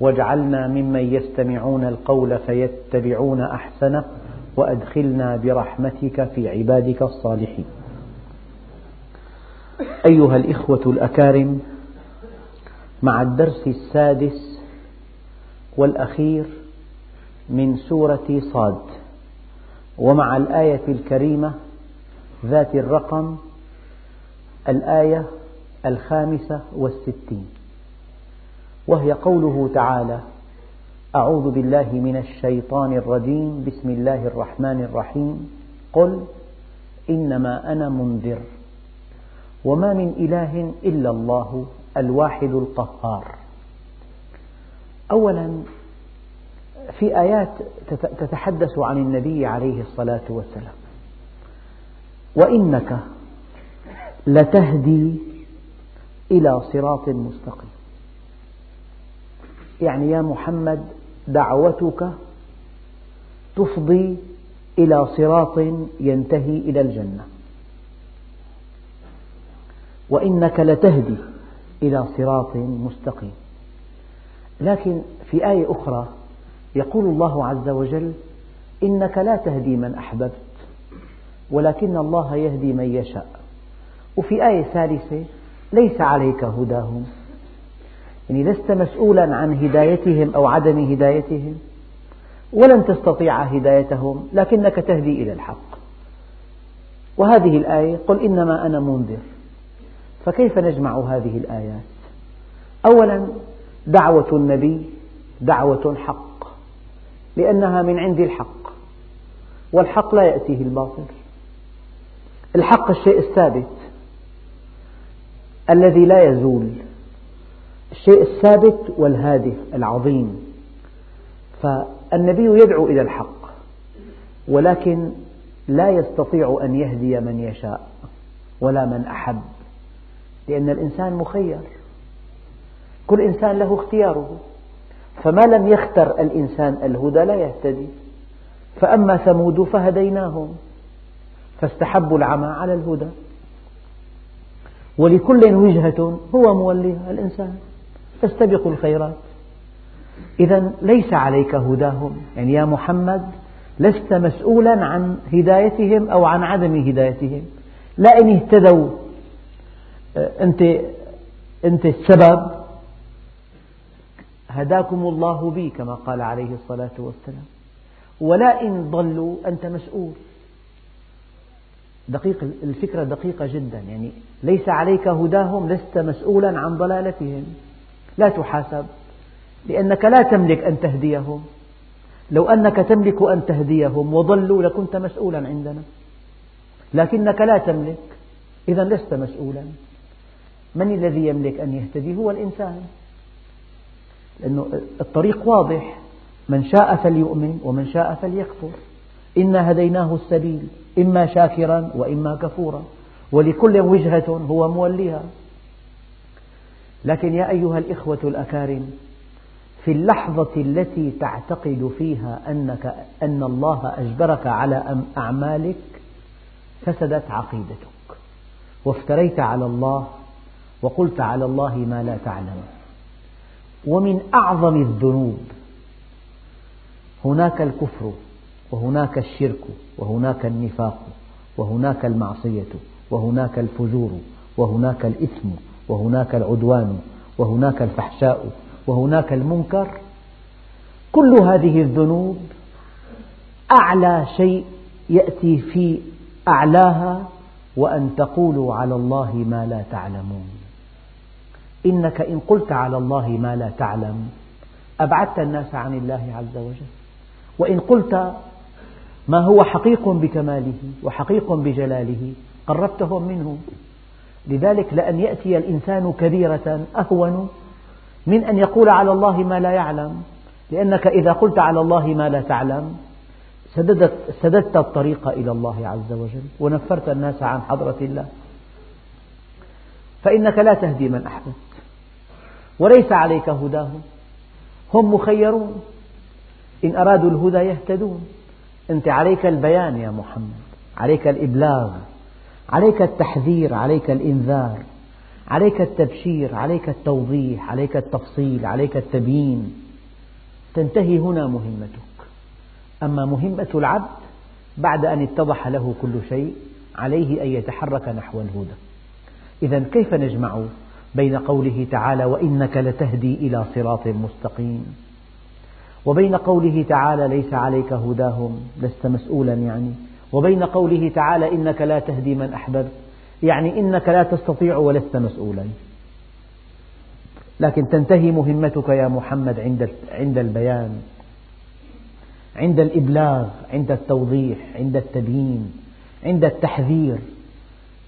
واجعلنا ممن يستمعون القول فيتبعون أحسنه وأدخلنا برحمتك في عبادك الصالحين. أيها الإخوة الأكارم مع الدرس السادس والأخير من سورة صاد ومع الآية الكريمة ذات الرقم الآية الخامسة والستين. وهي قوله تعالى أعوذ بالله من الشيطان الرجيم بسم الله الرحمن الرحيم. قل إنما أنا منذر وما من إله إلا الله الواحد القهار. أولا في آيات تتحدث عن النبي عليه الصلاة والسلام وإنك لتهدي إلى صراط مستقيم. يعني يا محمد دعوتك تفضي إلى صراط ينتهي إلى الجنة. وإنك لتهدي إلى صراط مستقيم. لكن في آية أخرى يقول الله عز وجل إنك لا تهدي من أحببت ولكن الله يهدي من يشاء. وفي آية ثالثة ليس عليك هداهم. يعني لست مسؤولا عن هدايتهم أو عدم هدايتهم ولن تستطيع هدايتهم لكنك تهدي إلى الحق. وهذه الآية قل إنما أنا منذر. فكيف نجمع هذه الآيات؟ أولا دعوة النبي دعوة حق لأنها من عند الحق والحق لا يأتيه الباطل. الحق الشيء الثابت الذي لا يزول. الشيء الثابت والهادف العظيم. فالنبي يدعو إلى الحق ولكن لا يستطيع أن يهدي من يشاء ولا من أحب لأن الإنسان مخير. كل إنسان له اختياره. فما لم يختر الإنسان الهدى لا يهتدي. فأما ثمود فهديناهم فاستحبوا العمى على الهدى. ولكل وجهة هو موليها الإنسان. فاستبقوا الخيرات. إذا ليس عليك هداهم. يعني يا محمد لست مسؤولا عن هدايتهم أو عن عدم هدايتهم. لا إن اهتدوا. أنت أنت السبب. هداكم الله بي كما قال عليه الصلاة والسلام. ولا إن ضلوا أنت مسؤول. دقيق الفكرة دقيقة جدا. يعني ليس عليك هداهم لست مسؤولا عن ضلالتهم. لا تحاسب لأنك لا تملك أن تهديهم. لو أنك تملك أن تهديهم وضلوا لكنت مسؤولا عندنا. لكنك لا تملك إذا لست مسؤولا. من الذي يملك أن يهتدي؟ هو الإنسان. لأن الطريق واضح. من شاء فليؤمن ومن شاء فليكفر. إنا هديناه السبيل إما شاكرا وإما كفورا. ولكل وجهة هو موليها. لكن يا أيها الإخوة الأكارم في اللحظة التي تعتقد فيها أنك أن الله أجبرك على أعمالك فسدت عقيدتك وافتريت على الله وقلت على الله ما لا تعلم. ومن أعظم الذنوب هناك الكفر وهناك الشرك وهناك النفاق وهناك المعصية وهناك الفجور وهناك الإثم وهناك العدوان وهناك الفحشاء وهناك المنكر. كل هذه الذنوب أعلى شيء يأتي في أعلاها وأن تقولوا على الله ما لا تعلمون. إنك إن قلت على الله ما لا تعلم أبعدت الناس عن الله عز وجل. وإن قلت ما هو حقيق بكماله وحقيق بجلاله قربتهم منه. لذلك لأن يأتي الإنسان كبيرة أهون من أن يقول على الله ما لا يعلم لأنك إذا قلت على الله ما لا تعلم سددت, سددت الطريق إلى الله عز وجل ونفرت الناس عن حضرة الله. فإنك لا تهدي من أحببت وليس عليك هداهم هم مخيرون إن أرادوا الهدى يهتدون. أنت عليك البيان يا محمد عليك الإبلاغ. عليك التحذير عليك الإنذار عليك التبشير عليك التوضيح عليك التفصيل عليك التبيين. تنتهي هنا مهمتك. أما مهمة العبد بعد أن اتضح له كل شيء عليه أن يتحرك نحو الهدى. إذا كيف نجمع بين قوله تعالى وإنك لتهدي إلى صراط مستقيم؟ وبين قوله تعالى ليس عليك هداهم لست مسؤولا يعني. وبين قوله تعالى إنك لا تهدي من أحببت يعني إنك لا تستطيع ولست مسؤولا. لكن تنتهي مهمتك يا محمد عند عند البيان عند الإبلاغ عند التوضيح عند التبيين عند التحذير.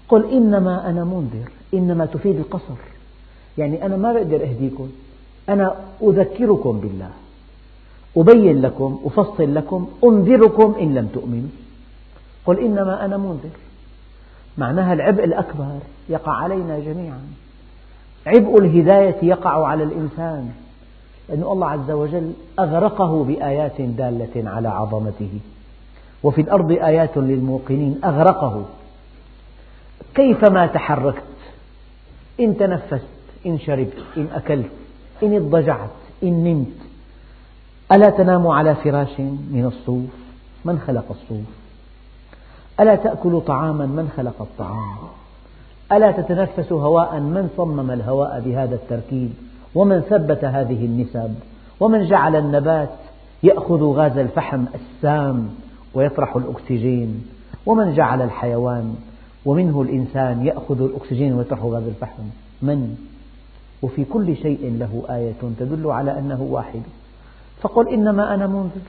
قل إنما أنا منذر إنما تفيد القصر. يعني أنا ما بقدر أهديكم أنا أذكركم بالله أبين لكم أفصل لكم أنذركم إن لم تؤمنوا. قل إنما أنا منذر. معناها العبء الأكبر يقع علينا جميعا. عبء الهداية يقع على الإنسان. لأن الله عز وجل أغرقه بآيات دالة على عظمته. وفي الأرض آيات للموقنين أغرقه. كيفما تحركت؟ إن تنفست إن شربت إن أكلت إن اضطجعت إن نمت. ألا تنام على فراش من الصوف؟ من خلق الصوف؟ ألا تأكل طعاما من خلق الطعام؟ ألا تتنفس هواء من صمم الهواء بهذا التركيب؟ ومن ثبت هذه النسب؟ ومن جعل النبات يأخذ غاز الفحم السام ويطرح الأكسجين؟ ومن جعل الحيوان ومنه الإنسان يأخذ الأكسجين ويطرح غاز الفحم؟ من؟ وفي كل شيء له آية تدل على أنه واحد. فقل إنما أنا منذر.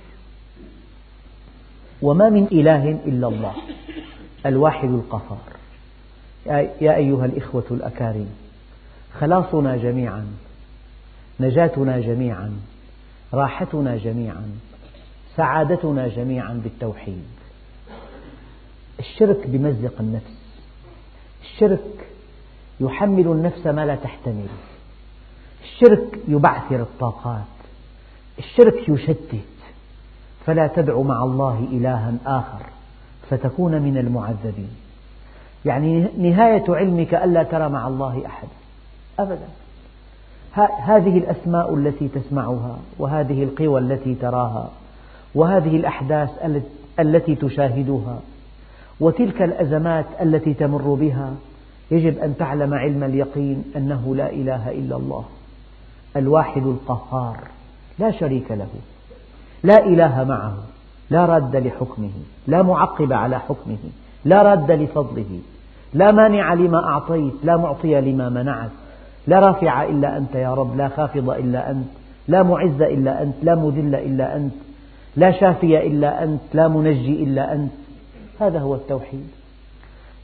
وما من إله إلا الله. الواحد القهار. يا أيها الإخوة الأكارم خلاصنا جميعا نجاتنا جميعا راحتنا جميعا سعادتنا جميعا بالتوحيد. الشرك بمزق النفس. الشرك يحمل النفس ما لا تحتمل. الشرك يبعثر الطاقات. الشرك يشتت فلا تدع مع الله إلها آخر فتكون من المعذبين. يعني نهاية علمك ألا ترى مع الله أحدا أبدا. هذه الأسماء التي تسمعها وهذه القوى التي تراها وهذه الأحداث التي تشاهدها وتلك الأزمات التي تمر بها يجب أن تعلم علم اليقين أنه لا إله إلا الله الواحد القهار لا شريك له. لا إله معه لا راد لحكمه لا معقب على حكمه لا راد لفضله لا مانع لما أعطيت لا معطي لما منعت لا رافع إلا أنت يا رب لا خافض إلا أنت لا معز إلا أنت لا مذل إلا أنت لا شافي إلا أنت لا منجي إلا أنت. هذا هو التوحيد.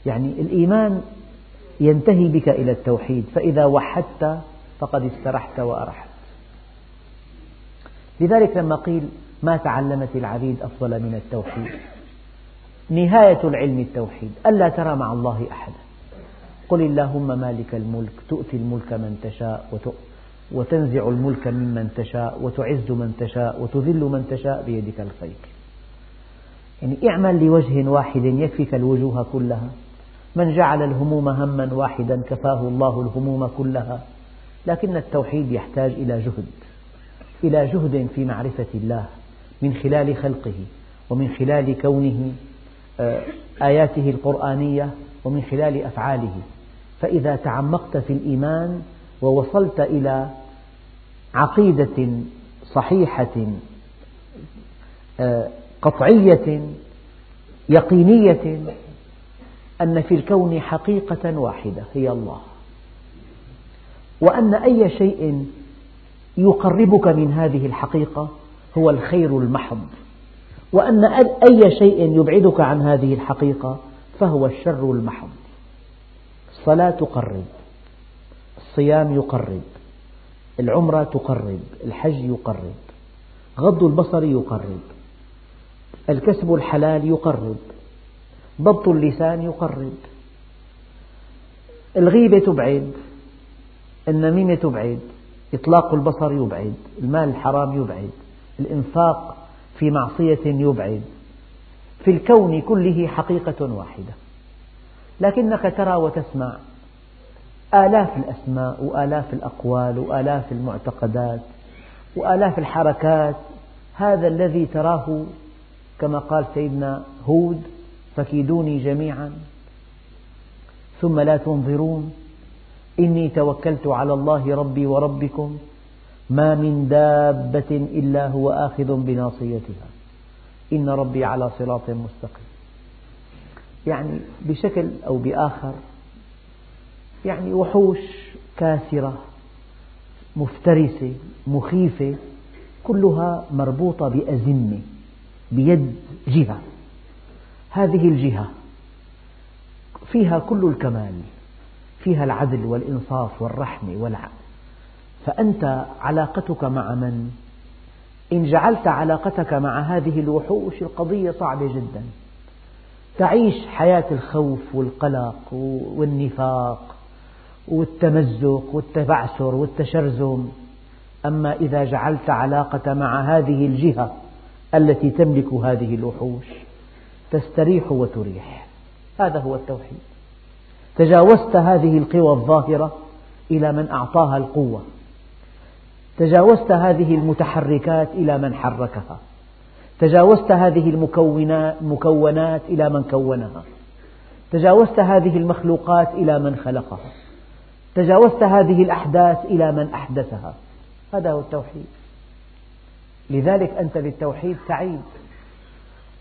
يعني الإيمان ينتهي بك إلى التوحيد فإذا وحدت فقد استرحت وأرحت. لذلك لما قيل ما تعلمت العبيد أفضل من التوحيد. نهاية العلم التوحيد. ألا ترى مع الله أحدا. قل اللهم مالك الملك تؤتي الملك من تشاء وتنزع الملك ممن تشاء وتعز من تشاء وتذل من تشاء بيدك الخير. يعني اعمل لوجه واحد يكفيك الوجوه كلها. من جعل الهموم هما واحدا كفاه الله الهموم كلها. لكن التوحيد يحتاج إلى جهد. إلى جهد في معرفة الله. من خلال خلقه ومن خلال كونه آه، آياته القرآنية ومن خلال أفعاله. فإذا تعمقت في الإيمان ووصلت إلى عقيدة صحيحة آه، قطعية يقينية أن في الكون حقيقة واحدة هي الله. وأن أي شيء يقربك من هذه الحقيقة هو الخير المحض. وأن أي شيء يبعدك عن هذه الحقيقة فهو الشر المحض. الصلاة تقرب الصيام يقرب العمرة تقرب الحج يقرب غض البصر يقرب الكسب الحلال يقرب ضبط اللسان يقرب. الغيبة تبعد النميمة تبعد إطلاق البصر يبعد المال الحرام يبعد. الإنفاق في معصية يبعد. في الكون كله حقيقة واحدة. لكنك ترى وتسمع. آلاف الأسماء وآلاف الأقوال وآلاف المعتقدات وآلاف الحركات. هذا الذي تراه كما قال سيدنا هود فكيدوني جميعا ثم لا تنظرون. إني توكلت على الله ربي وربكم ما من دابة إلا هو آخذ بناصيتها. إن ربي على صراط مستقيم. يعني بشكل أو بآخر يعني وحوش كاسرة مفترسة مخيفة كلها مربوطة بأزمة بيد جهة. هذه الجهة فيها كل الكمال فيها العدل والإنصاف والرحمة فأنت علاقتك مع من؟ إن جعلت علاقتك مع هذه الوحوش القضية صعبة جدا. تعيش حياة الخوف والقلق والنفاق والتمزق والتبعثر والتشرذم. أما إذا جعلت علاقة مع هذه الجهة التي تملك هذه الوحوش تستريح وتريح. هذا هو التوحيد. تجاوزت هذه القوى الظاهرة إلى من أعطاها القوة. تجاوزت هذه المتحركات إلى من حركها. تجاوزت هذه المكونات إلى من كونها. تجاوزت هذه المخلوقات إلى من خلقها. تجاوزت هذه الأحداث إلى من أحدثها. هذا هو التوحيد. لذلك أنت بالتوحيد سعيد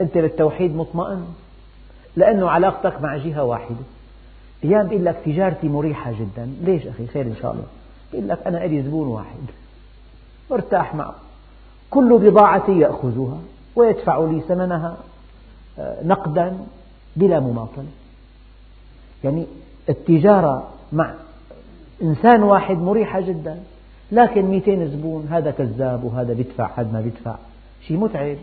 أنت بالتوحيد مطمئن. لأن علاقتك مع جهة واحدة. أيام بيقول لك تجارتي مريحة جدا. ليش أخي؟ خير إن شاء الله. يقول لك أنا لي زبون واحد. مرتاح معه. كل بضاعتي يأخذها ويدفع لي ثمنها آه، نقدا بلا مماطلة. يعني التجارة مع إنسان واحد مريحة جدا لكن 200 زبون هذا كذاب وهذا بيدفع هذا ما بيدفع. شيء متعب.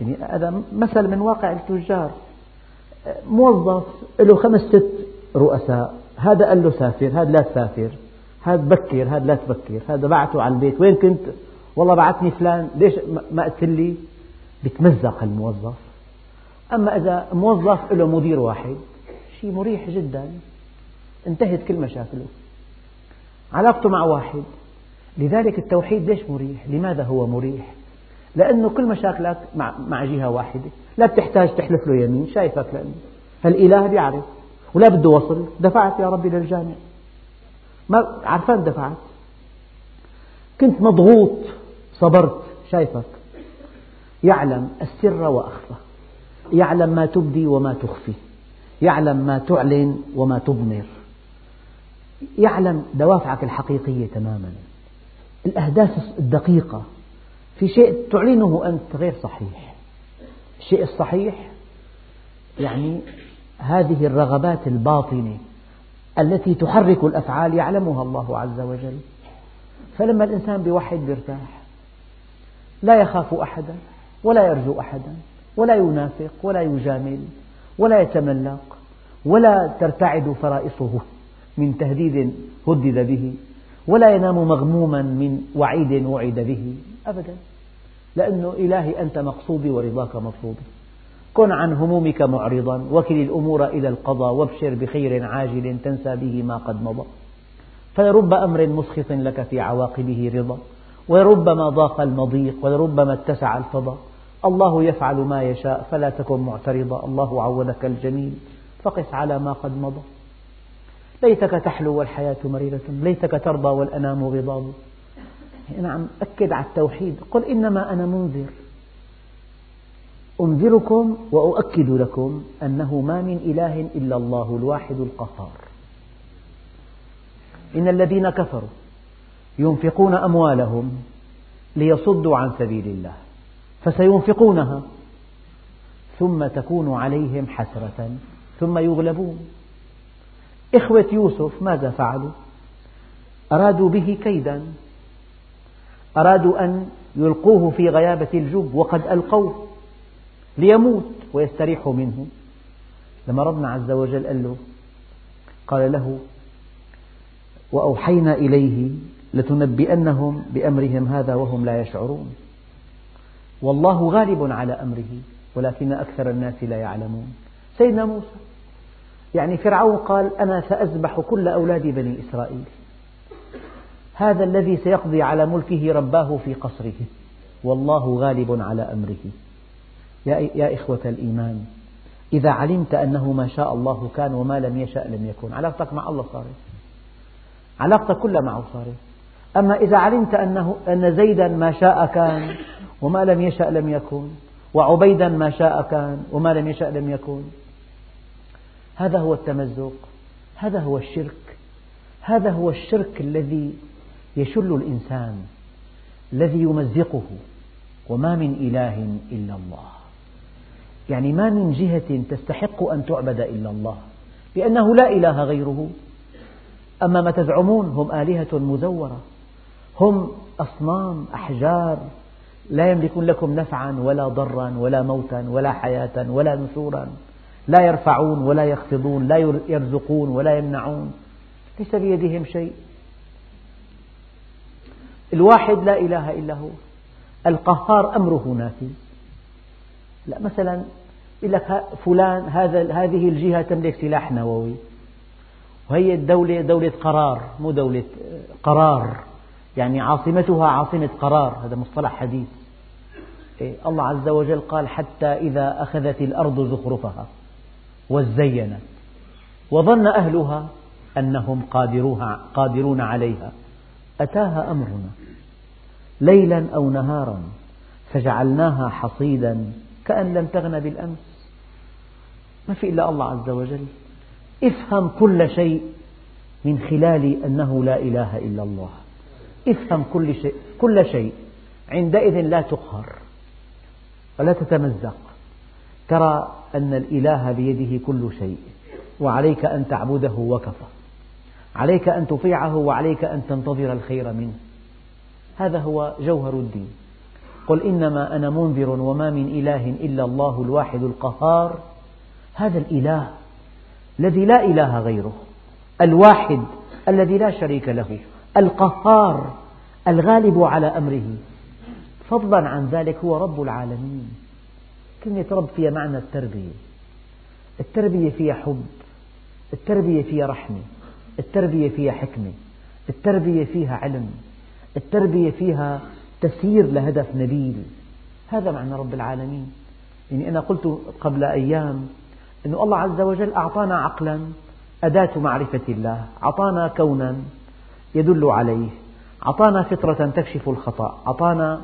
يعني هذا مثل من واقع التجار. موظف له خمس ست رؤساء هذا قال له سافر هذا لا تسافر هذا بكر هذا لا تبكر هذا بعته على البيت. وين كنت؟ والله بعثني فلان ليش ما قلت لي؟ بيتمزق الموظف. أما إذا موظف له مدير واحد شيء مريح جدا. انتهت كل مشاكله. علاقته مع واحد. لذلك التوحيد ليش مريح؟ لماذا هو مريح؟ لأنه كل مشاكلك مع, مع جهة واحدة. لا بتحتاج تحلف له يمين شايفك لأنه. الإله بيعرف. ولا بده وصل. دفعت يا ربي للجامع. ما عرفان دفعت. كنت مضغوط صبرت شايفك. يعلم السر وأخفى. يعلم ما تبدي وما تخفي. يعلم ما تعلن وما تضمر. يعلم دوافعك الحقيقية تماما. الأهداف الدقيقة. في شيء تعلنه أنت غير صحيح. الشيء الصحيح يعني هذه الرغبات الباطنة. التي تحرك الأفعال يعلمها الله عز وجل. فلما الإنسان بوحد بيرتاح لا يخاف أحدا ولا يرجو أحدا ولا ينافق ولا يجامل ولا يتملق ولا ترتعد فرائصه من تهديد هدد به ولا ينام مغموما من وعيد وعد به أبدا. لأنه إلهي أنت مقصودي ورضاك مطلوبي. كن عن همومك معرضا وكل الأمور إلى القضاء وابشر بخير عاجل تنسى به ما قد مضى. فلرب أمر مسخط لك في عواقبه رضا ولربما ضاق المضيق ولربما اتسع الفضاء. الله يفعل ما يشاء فلا تكن معترضا. الله عودك الجميل فقس على ما قد مضى. ليتك تحلو والحياة مريرة ليتك ترضى والأنام غضاب. نعم أكد على التوحيد قل إنما أنا منذر. أنذركم وأؤكد لكم أنه ما من إله إلا الله الواحد القهار. إن الذين كفروا ينفقون أموالهم ليصدوا عن سبيل الله فسينفقونها ثم تكون عليهم حسرة ثم يغلبون. إخوة يوسف ماذا فعلوا؟ أرادوا به كيدا أرادوا أن يلقوه في غيابة الجب وقد ألقوه. ليموت ويستريح منه. لما ربنا عز وجل قال له قال له وأوحينا إليه لتنبئنهم بأمرهم هذا وهم لا يشعرون. والله غالب على أمره ولكن أكثر الناس لا يعلمون. سيدنا موسى يعني فرعون قال أنا سأذبح كل أولاد بني إسرائيل. هذا الذي سيقضي على ملكه رباه في قصره. والله غالب على أمره. يا إخوة الإيمان إذا علمت أنه ما شاء الله كان وما لم يشأ لم يكن علاقتك مع الله صارت علاقتك كلها معه صارت. أما إذا علمت أنه أن زيدا ما شاء كان وما لم يشأ لم يكن وعبيدا ما شاء كان وما لم يشأ لم يكن هذا هو التمزق هذا هو الشرك هذا هو الشرك الذي يشل الإنسان الذي يمزقه وما من إله إلا الله. يعني ما من جهة تستحق أن تعبد إلا الله لأنه لا إله غيره. أما ما تزعمون هم آلهة مزورة هم أصنام أحجار لا يملكون لكم نفعا ولا ضرا ولا موتا ولا حياة ولا نشورا لا يرفعون ولا يخفضون لا يرزقون ولا يمنعون ليس بيدهم شيء. الواحد لا إله إلا هو. القهار أمره نافذ لا مثلا يقول لك فلان هذا هذه الجهة تملك سلاح نووي. وهي الدولة دولة قرار مو دولة قرار. يعني عاصمتها عاصمة قرار. هذا مصطلح حديث. إيه، الله عز وجل قال حتى إذا أخذت الأرض زخرفها وزينت. وظن أهلها أنهم قادرون عليها. أتاها أمرنا ليلا أو نهارا فجعلناها حصيدا كأن لم تغن بالأمس. ما في إلا الله عز وجل. افهم كل شيء من خلال أنه لا إله إلا الله. افهم كل شيء, كل شيء. عندئذ لا تقهر ولا تتمزق. ترى أن الإله بيده كل شيء. وعليك أن تعبده وكفى. عليك أن تطيعه وعليك أن تنتظر الخير منه. هذا هو جوهر الدين. قل إنما أنا منذر وما من إله إلا الله الواحد القهار. هذا الإله الذي لا إله غيره الواحد الذي لا شريك له القهار الغالب على أمره. فضلا عن ذلك هو رب العالمين. كلمة رب فيها معنى التربية. التربية فيها حب التربية فيها رحمة التربية فيها حكمة التربية فيها علم التربية فيها تسيير لهدف نبيل. هذا معنى رب العالمين. يعني أنا قلت قبل أيام أن الله عز وجل أعطانا عقلا أداة معرفة الله. أعطانا كونا يدل عليه. أعطانا فطرة تكشف الخطأ. أعطانا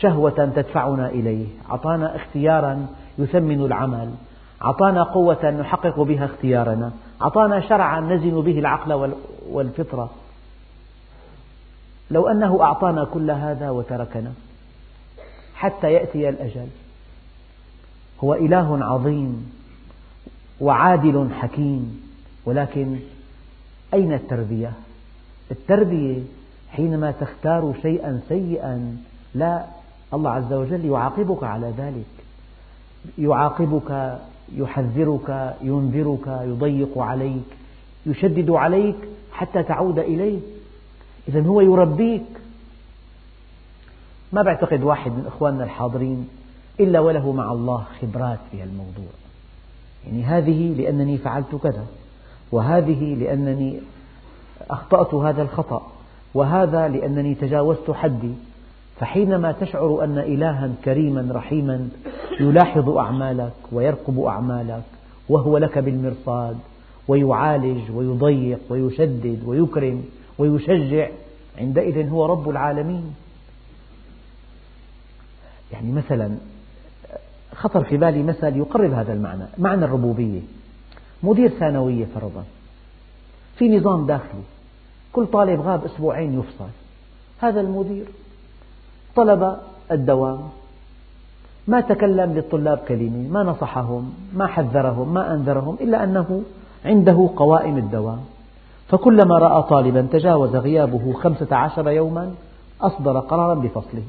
شهوة تدفعنا إليه. أعطانا اختيارا يثمن العمل. أعطانا قوة نحقق بها اختيارنا. أعطانا شرعا نزن به العقل والفطرة. لو أنه أعطانا كل هذا وتركنا حتى يأتي الأجل. هو إله عظيم وعادل حكيم ولكن أين التربية؟ التربية حينما تختار شيئا سيئا لا الله عز وجل يعاقبك على ذلك. يعاقبك يحذرك ينذرك يضيق عليك يشدد عليك حتى تعود إليه إذا هو يربيك. ما بعتقد واحد من إخواننا الحاضرين إلا وله مع الله خبرات في الموضوع. يعني هذه لأنني فعلت كذا وهذه لأنني أخطأت هذا الخطأ وهذا لأنني تجاوزت حدي. فحينما تشعر أن إلها كريما رحيما يلاحظ أعمالك ويرقب أعمالك وهو لك بالمرصاد ويعالج ويضيق ويشدد ويكرم ويشجع عندئذ هو رب العالمين. يعني مثلا خطر في بالي مثل يقرب هذا المعنى معنى الربوبية. مدير ثانوية فرضا. في نظام داخلي. كل طالب غاب أسبوعين يفصل. هذا المدير. طلب الدوام. ما تكلم للطلاب كلمة ما نصحهم ما حذرهم ما أنذرهم إلا أنه عنده قوائم الدوام. فكلما رأى طالبا تجاوز غيابه خمسة عشر يوما أصدر قرارا بفصله.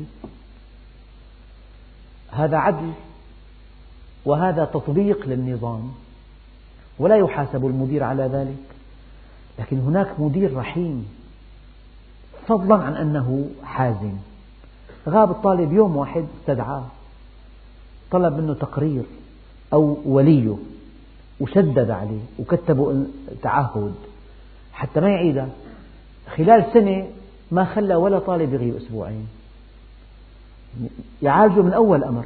هذا عدل وهذا تطبيق للنظام ولا يحاسب المدير على ذلك. لكن هناك مدير رحيم فضلا عن أنه حازم. غاب الطالب يوم واحد استدعاه. طلب منه تقرير أو وليه. وشدد عليه وكتبوا تعهد. حتى ما يعيدها خلال سنة ما خلى ولا طالب يغيب أسبوعين. يعالجه من أول أمر.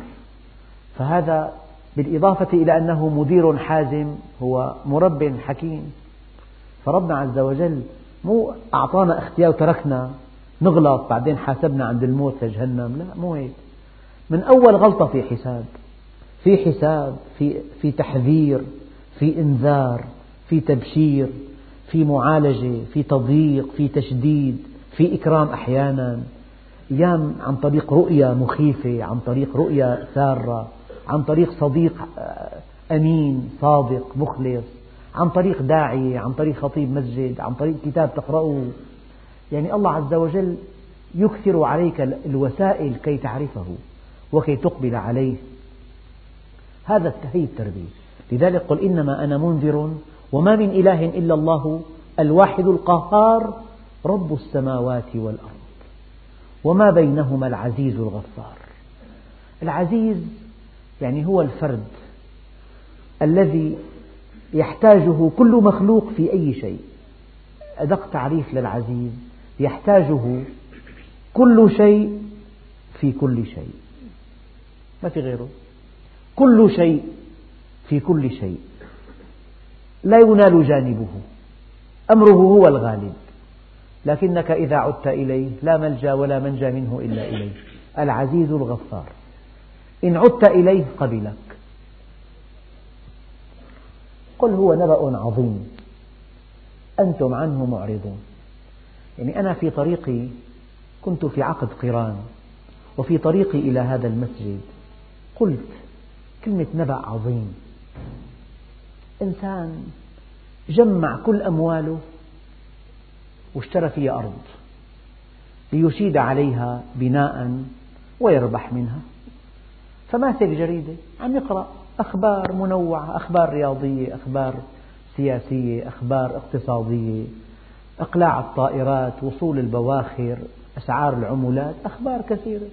فهذا بالإضافة إلى أنه مدير حازم هو مرب حكيم. فربنا عز وجل مو أعطانا اختيار وتركنا نغلط بعدين حاسبنا عند الموت لجهنم لا مو هيك. من أول غلطة في حساب. في حساب في, في تحذير في إنذار في تبشير. في معالجة في تضييق في تشديد في إكرام أحيانا. أيام عن طريق رؤية مخيفة عن طريق رؤية سارة عن طريق صديق آه، أمين صادق مخلص عن طريق داعية عن طريق خطيب مسجد عن طريق كتاب تقرأه. يعني الله عز وجل يكثر عليك الوسائل كي تعرفه وكي تقبل عليه. هذا هي التربية. لذلك قل إنما أنا منذر وما من إله إلا الله الواحد القهار رب السماوات والأرض وما بينهما العزيز الغفار. العزيز يعني هو الفرد الذي يحتاجه كل مخلوق في أي شيء. أدق تعريف للعزيز يحتاجه كل شيء في كل شيء. ما في غيره؟ كل شيء في كل شيء. لا ينال جانبه. أمره هو الغالب. لكنك إذا عدت إليه لا ملجأ ولا منجى منه إلا إليه العزيز الغفار. إن عدت إليه قبلك. قل هو نبأ عظيم. أنتم عنه معرضون. يعني أنا في طريقي كنت في عقد قران. وفي طريقي إلى هذا المسجد. قلت كلمة نبأ عظيم. إنسان جمع كل أمواله واشترى فيها أرض ليشيد عليها بناء ويربح منها. فماسك جريدة عم يقرأ أخبار منوعة أخبار رياضية أخبار سياسية أخبار اقتصادية إقلاع الطائرات وصول البواخر أسعار العملات أخبار كثيرة.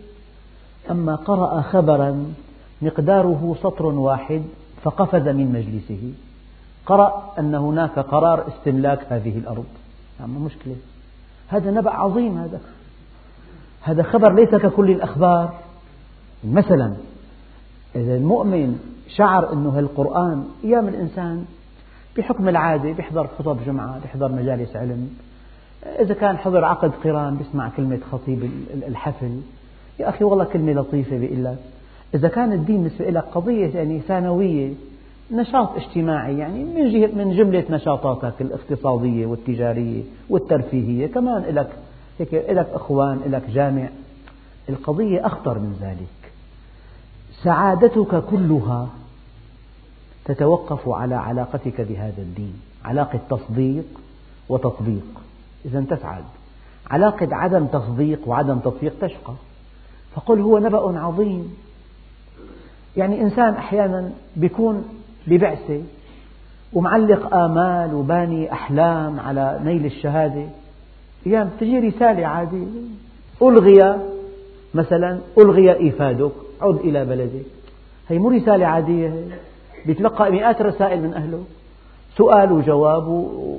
أما قرأ خبرا مقداره سطر واحد فقفز من مجلسه. قرأ أن هناك قرار استملاك هذه الأرض. نعم مشكلة. هذا نبأ عظيم هذا. هذا خبر ليس ككل الأخبار. مثلا إذا المؤمن شعر أنه القرآن أيام الإنسان بحكم العادة بيحضر خطب جمعة بيحضر مجالس علم. إذا كان حضر عقد قران بيسمع كلمة خطيب الحفل. يا أخي والله كلمة لطيفة بيقول لك. إذا كان الدين بالنسبة لك قضية يعني ثانوية نشاط اجتماعي يعني من من جملة نشاطاتك الاقتصادية والتجارية والترفيهية. كمان لك هيك لك أخوان لك جامع. القضية أخطر من ذلك. سعادتك كلها تتوقف على علاقتك بهذا الدين علاقة تصديق وتطبيق. إذا تسعد. علاقة عدم تصديق وعدم تطبيق تشقى. فقل هو نبأ عظيم. يعني إنسان أحيانا بيكون ببعثة. ومعلق آمال وباني أحلام على نيل الشهادة. أيام تجي رسالة عادية. ألغي مثلا ألغي إيفادك. عد إلى بلدك. هي مو رسالة عادية. هي بيتلقى مئات الرسائل من أهله. سؤال وجواب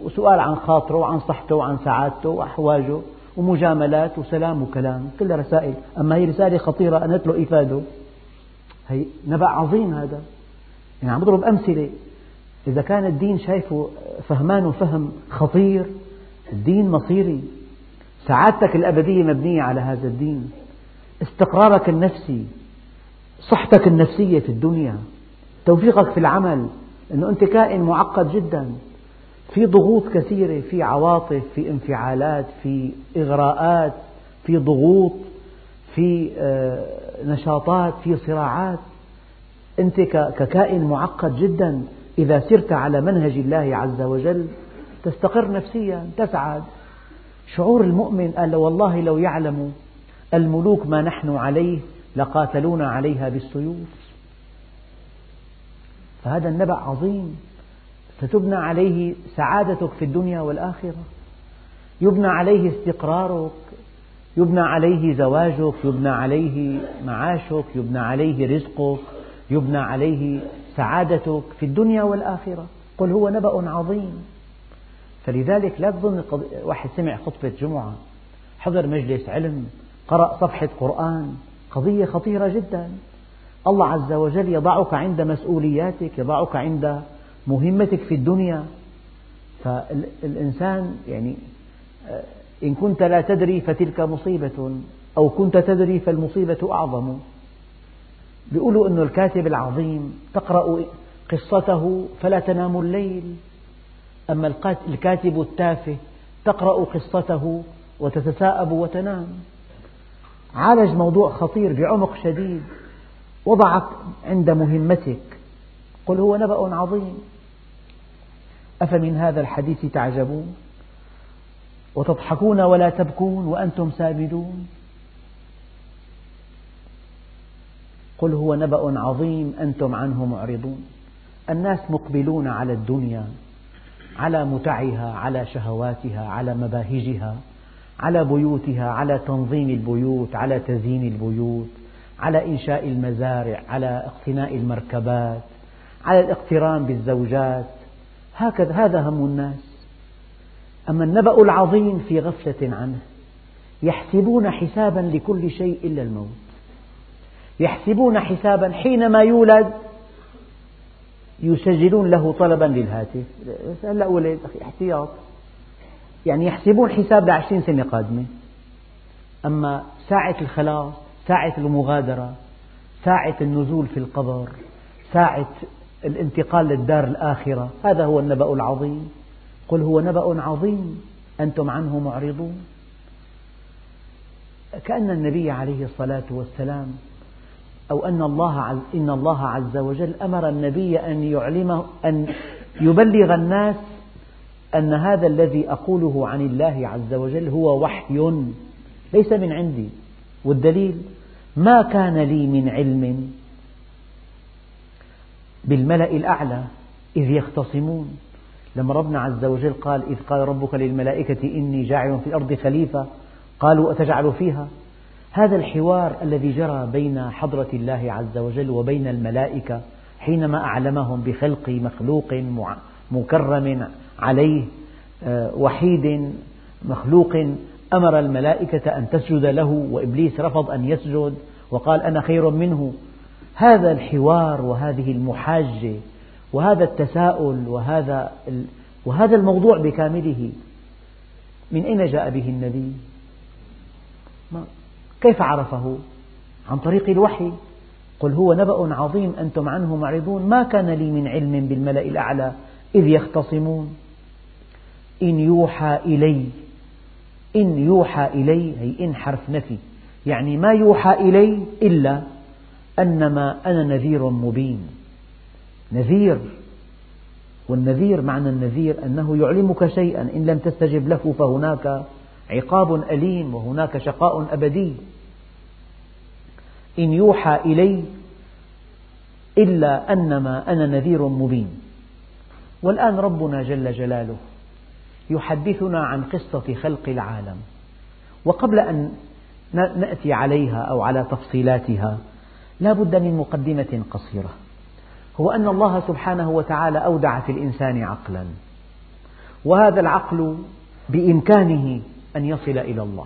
وسؤال عن خاطره وعن صحته وعن سعادته وأحواجه ومجاملات وسلام وكلام. كلها رسائل. أما هي رسالة خطيرة أنت له إيفاده. هي نبأ عظيم هذا. يعني عم بضرب أمثلة. إذا كان الدين شايفه فهمانه فهم خطير الدين مصيري. سعادتك الأبدية مبنية على هذا الدين. استقرارك النفسي صحتك النفسية في الدنيا توفيقك في العمل. أنه أنت كائن معقد جدا. في ضغوط كثيرة في عواطف في انفعالات في إغراءات في ضغوط في آه، نشاطات في صراعات. أنت ككائن معقد جدا إذا سرت على منهج الله عز وجل تستقر نفسيا تسعد. شعور المؤمن قال والله لو يعلم الملوك ما نحن عليه لقاتلونا عليها بالسيوف. فهذا النبأ عظيم. ستبنى عليه سعادتك في الدنيا والآخرة. يبنى عليه استقرارك. يبنى عليه زواجك. يبنى عليه معاشك. يبنى عليه رزقك. يبنى عليه سعادتك في الدنيا والآخرة. قل هو نبأ عظيم. فلذلك لا تظن واحد سمع خطبة جمعة حضر مجلس علم قرأ صفحة قرآن قضية خطيرة جدا. الله عز وجل يضعك عند مسؤولياتك يضعك عند مهمتك في الدنيا. فالإنسان يعني آه، إن كنت لا تدري فتلك مصيبة أو كنت تدري فالمصيبة أعظم. يقولوا أن الكاتب العظيم تقرأ قصته فلا تنام الليل. أما الكاتب التافه تقرأ قصته وتتساءب وتنام. عالج موضوع خطير بعمق شديد. وضعك عند مهمتك. قل هو نبأ عظيم. أفمن هذا الحديث تعجبون؟ وتضحكون ولا تبكون وأنتم سامدون؟ قل هو نبأ عظيم أنتم عنه معرضون. الناس مقبلون على الدنيا على متعها على شهواتها على مباهجها على بيوتها على تنظيم البيوت على تزيين البيوت على إنشاء المزارع على اقتناء المركبات على الاقتران بالزوجات. هكذا هذا هم الناس. أما النبأ العظيم في غفلة عنه يحسبون حسابا لكل شيء إلا الموت. يحسبون حسابا حينما يولد يسجلون له طلبا للهاتف. هلا ولد أخي احتياط. يعني يحسبون حساب لعشرين سنة قادمة. أما ساعة الخلاص ساعة المغادرة ساعة النزول في القبر ساعة الانتقال للدار الآخرة هذا هو النبأ العظيم. قل هو نبأ عظيم. أنتم عنه معرضون. كأن النبي عليه الصلاة والسلام أو أن الله إن الله عز وجل أمر النبي أن يعلمه أن يبلغ الناس أن هذا الذي أقوله عن الله عز وجل هو وحي. ليس من عندي. والدليل؟ ما كان لي من علم بالملأ الأعلى إذ يختصمون. لما ربنا عز وجل قال إذ قال ربك للملائكة إني جاعل في الأرض خليفة قالوا أتجعل فيها؟ هذا الحوار الذي جرى بين حضرة الله عز وجل وبين الملائكة حينما أعلمهم بخلق مخلوق مكرم عليه آه، وحيد مخلوق أمر الملائكة أن تسجد له وإبليس رفض أن يسجد وقال أنا خير منه هذا الحوار وهذه المحاجة وهذا التساؤل وهذا وهذا الموضوع بكامله من أين جاء به النبي؟ كيف عرفه؟ عن طريق الوحي. قل هو نبأ عظيم أنتم عنه معرضون. ما كان لي من علم بالملأ الأعلى إذ يختصمون. إن يوحى إلي إن يوحى إلي هي إن حرف نفي. يعني ما يوحى إلي إلا أنما أنا نذير مبين. نذير. والنذير معنى النذير أنه يعلمك شيئا إن لم تستجب له فهناك. عقاب أليم وهناك شقاء أبدي. إن يوحى إلي إلا أنما أنا نذير مبين. والآن ربنا جل جلاله يحدثنا عن قصة خلق العالم. وقبل أن نأتي عليها أو على تفصيلاتها لا بد من مقدمة قصيرة. هو أن الله سبحانه وتعالى أودع في الإنسان عقلا. وهذا العقل بإمكانه أن يصل إلى الله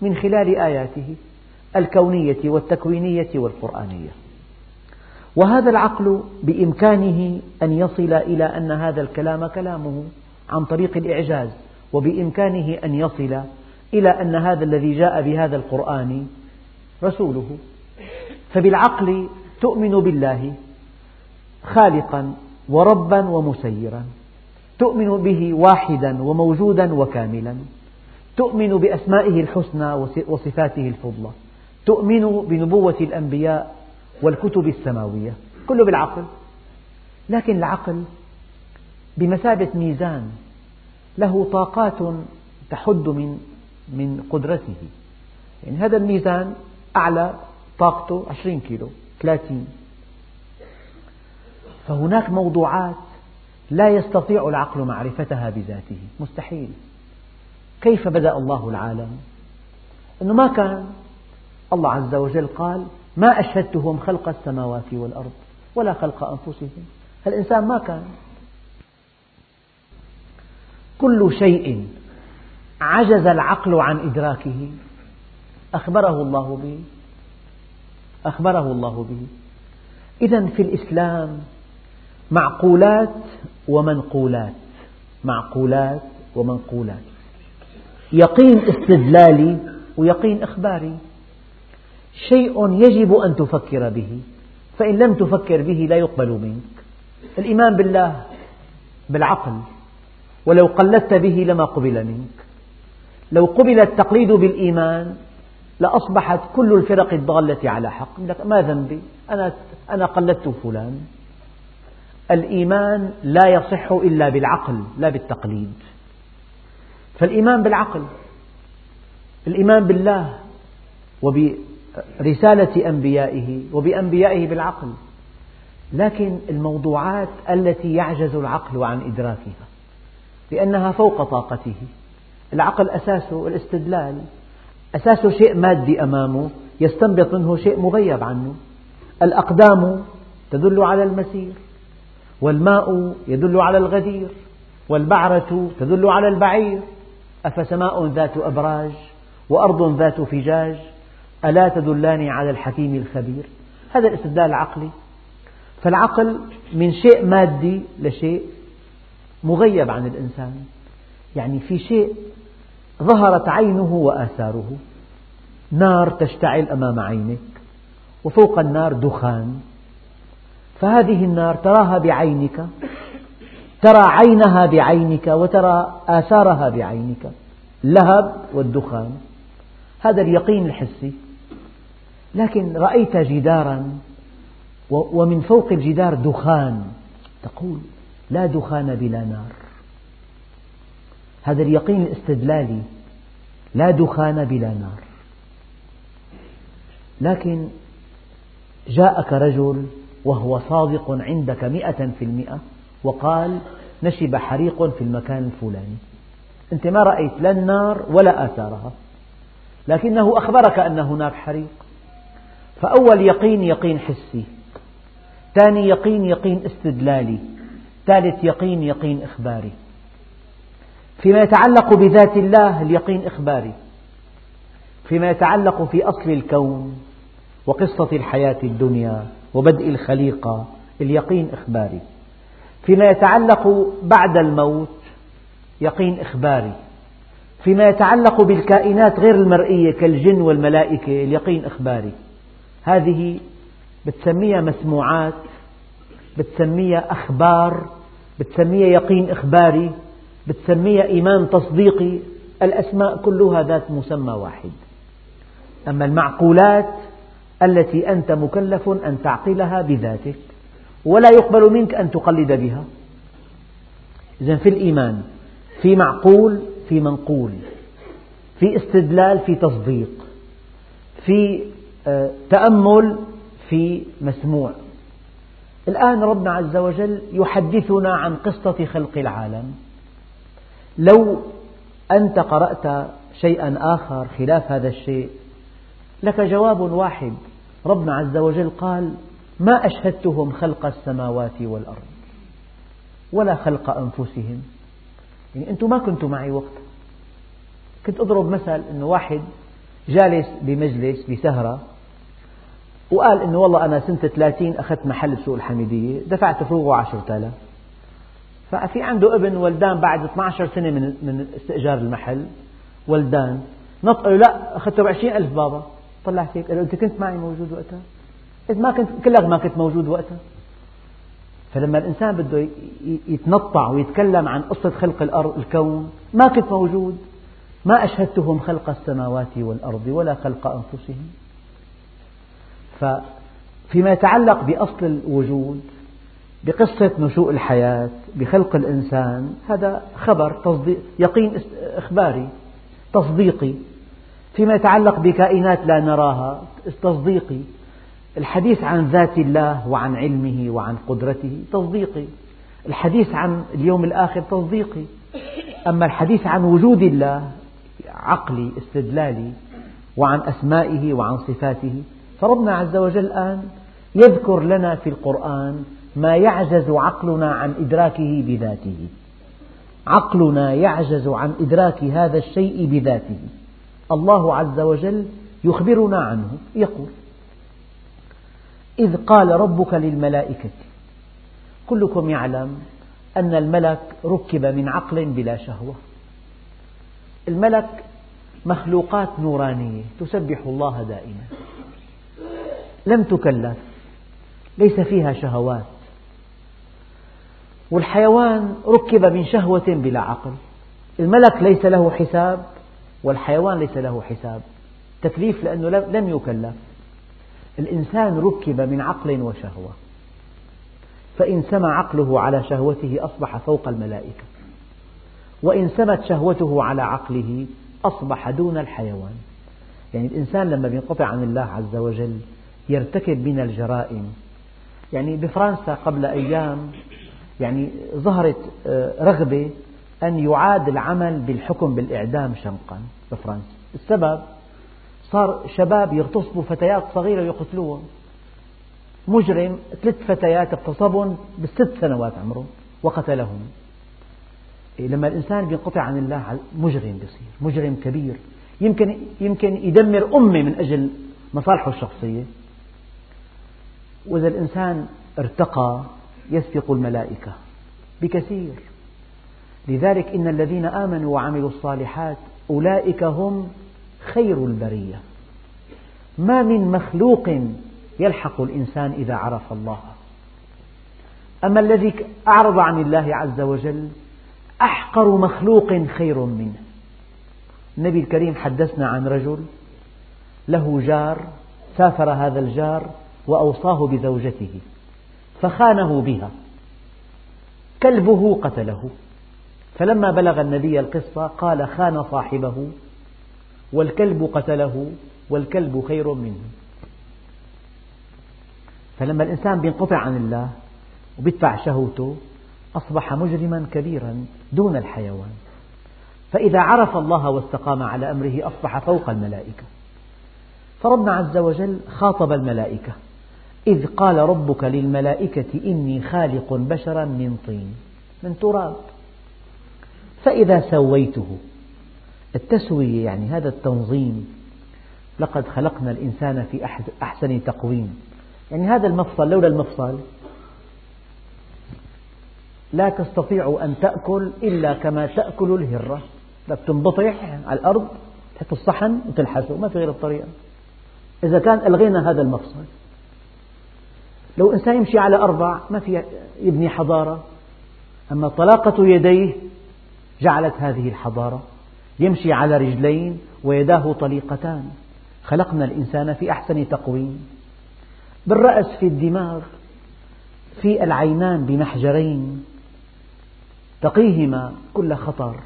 من خلال آياته الكونية والتكوينية والقرآنية. وهذا العقل بإمكانه أن يصل إلى أن هذا الكلام كلامه عن طريق الإعجاز وبإمكانه أن يصل إلى أن هذا الذي جاء بهذا القرآن رسوله. فبالعقل تؤمن بالله خالقا وربا ومسيرا تؤمن به واحدا وموجودا وكاملا. تؤمن بأسمائه الحسنى وصفاته الفضلى. تؤمن بنبوة الأنبياء والكتب السماوية. كله بالعقل. لكن العقل بمثابة ميزان له طاقات تحد من من قدرته. يعني هذا الميزان أعلى طاقته 20 كيلو 30 فهناك موضوعات لا يستطيع العقل معرفتها بذاته. مستحيل. كيف بدأ الله العالم؟ أنه ما كان. الله عز وجل قال ما أشهدتهم خلق السماوات والأرض ولا خلق أنفسهم. الإنسان ما كان. كل شيء عجز العقل عن إدراكه. أخبره الله به. أخبره الله به. إذا في الإسلام معقولات ومنقولات. معقولات ومنقولات. يقين استدلالي ويقين إخباري. شيء يجب أن تفكر به فإن لم تفكر به لا يقبل منك. الإيمان بالله بالعقل ولو قلدت به لما قبل منك. لو قبل التقليد بالإيمان لأصبحت كل الفرق الضالة على حق. ما ذنبي؟ أنا, أنا قلدت فلان. الإيمان لا يصح إلا بالعقل لا بالتقليد. فالإيمان بالعقل الإيمان بالله وبرسالة أنبيائه وبأنبيائه بالعقل. لكن الموضوعات التي يعجز العقل عن إدراكها لأنها فوق طاقته. العقل أساسه الاستدلال أساسه شيء مادي أمامه يستنبط منه شيء مغيب عنه. الأقدام تدل على المسير والماء يدل على الغدير والبعرة تدل على البعير. أفسماء ذات أبراج وأرض ذات فجاج ألا تدلان على الحكيم الخبير؟ هذا الاستدلال العقلي. فالعقل من شيء مادي لشيء مغيب عن الإنسان. يعني في شيء ظهرت عينه وآثاره. نار تشتعل أمام عينك وفوق النار دخان. فهذه النار تراها بعينك ترى عينها بعينك وترى آثارها بعينك اللهب والدخان. هذا اليقين الحسي. لكن رأيت جدارا ومن فوق الجدار دخان. تقول لا دخان بلا نار. هذا اليقين الاستدلالي. لا دخان بلا نار. لكن جاءك رجل وهو صادق عندك مئة في المئة. وقال نشب حريق في المكان الفلاني. أنت ما رأيت لا النار ولا آثارها لكنه أخبرك أن هناك حريق. فأول يقين يقين حسي. ثاني يقين يقين استدلالي. ثالث يقين يقين إخباري. فيما يتعلق بذات الله اليقين إخباري. فيما يتعلق في أصل الكون وقصة الحياة الدنيا وبدء الخليقة اليقين إخباري. فيما يتعلق بعد الموت يقين إخباري. فيما يتعلق بالكائنات غير المرئية كالجن والملائكة اليقين إخباري. هذه بتسميها مسموعات بتسميها أخبار بتسميها يقين إخباري بتسميها إيمان تصديقي. الأسماء كلها ذات مسمى واحد. أما المعقولات التي أنت مكلف أن تعقلها بذاتك. ولا يقبل منك أن تقلد بها. إذا في الإيمان في معقول في منقول في استدلال في تصديق في آه، تأمل في مسموع. الآن ربنا عز وجل يحدثنا عن قصة خلق العالم. لو أنت قرأت شيئا آخر خلاف هذا الشيء لك جواب واحد. ربنا عز وجل قال ما أشهدتهم خلق السماوات والأرض ولا خلق أنفسهم. يعني أنتم ما كنتم معي وقتها كنت أضرب مثل أنه واحد جالس بمجلس بسهرة وقال أنه والله أنا سنة 30 أخذت محل بسوق الحميدية دفعت فروغه 10000 ففي عنده ابن ولدان بعد 12 سنة من من استئجار المحل. ولدان نط لا أخذته ب 20000 بابا. طلع فيك قال له أنت كنت معي موجود وقتها؟ قلت ما كنت كلك ما كنت موجود وقتها. فلما الإنسان بده يتنطع ويتكلم عن قصة خلق الأرض الكون ما كنت موجود. ما أشهدتهم خلق السماوات والأرض ولا خلق أنفسهم. فيما يتعلق بأصل الوجود بقصة نشوء الحياة بخلق الإنسان هذا خبر تصديق يقين إخباري تصديقي. فيما يتعلق بكائنات لا نراها تصديقي. الحديث عن ذات الله وعن علمه وعن قدرته تصديقي. الحديث عن اليوم الآخر تصديقي. أما الحديث عن وجود الله عقلي استدلالي وعن أسمائه وعن صفاته فربنا عز وجل الآن يذكر لنا في القرآن ما يعجز عقلنا عن إدراكه بذاته. عقلنا يعجز عن إدراك هذا الشيء بذاته. الله عز وجل يخبرنا عنه. يقول إذ قال ربك للملائكة كلكم يعلم أن الملك ركب من عقل بلا شهوة. الملك مخلوقات نورانية تسبح الله دائما. لم تكلف ليس فيها شهوات. والحيوان ركب من شهوة بلا عقل. الملك ليس له حساب والحيوان ليس له حساب. تكليف لأنه لم يكلف. الإنسان ركب من عقل وشهوة فإن سمى عقله على شهوته أصبح فوق الملائكة وإن سمت شهوته على عقله أصبح دون الحيوان. يعني الإنسان لما ينقطع عن الله عز وجل يرتكب من الجرائم. يعني بفرنسا قبل أيام يعني ظهرت آه، رغبة أن يعاد العمل بالحكم بالإعدام شنقا بفرنسا. السبب صار شباب يغتصبوا فتيات صغيرة يقتلوهم مجرم ثلاث فتيات اغتصبهم بالست سنوات عمره وقتلهم. إيه، لما الإنسان ينقطع عن الله مجرم بصير مجرم كبير. يمكن يمكن يدمر أمة من أجل مصالحه الشخصية. وإذا الإنسان ارتقى يسبق الملائكة بكثير. لذلك إن الذين آمنوا وعملوا الصالحات أولئك هم خير البرية. ما من مخلوق يلحق الإنسان إذا عرف الله. أما الذي أعرض عن الله عز وجل أحقر مخلوق خير منه. النبي الكريم حدثنا عن رجل له جار سافر هذا الجار وأوصاه بزوجته فخانه بها. كلبه قتله. فلما بلغ النبي القصة قال خان صاحبه والكلب قتله والكلب خير منه. فلما الإنسان ينقطع عن الله ويدفع شهوته أصبح مجرما كبيرا دون الحيوان. فإذا عرف الله واستقام على أمره أصبح فوق الملائكة. فربنا عز وجل خاطب الملائكة إذ قال ربك للملائكة إني خالق بشرا من طين من تراب. فإذا سويته التسوية يعني هذا التنظيم. لقد خلقنا الإنسان في أحسن تقويم. يعني هذا المفصل لولا المفصل لا تستطيع أن تأكل إلا كما تأكل الهرة. بدك تنبطح على الأرض تحط الصحن وتلحسه ما في غير الطريقة. إذا كان ألغينا هذا المفصل. لو إنسان يمشي على أربع ما في يبني حضارة. أما طلاقة يديه جعلت هذه الحضارة. يمشي على رجلين ويداه طليقتان. خلقنا الإنسان في أحسن تقويم. بالرأس في الدماغ في العينان بمحجرين. تقيهما كل خطر.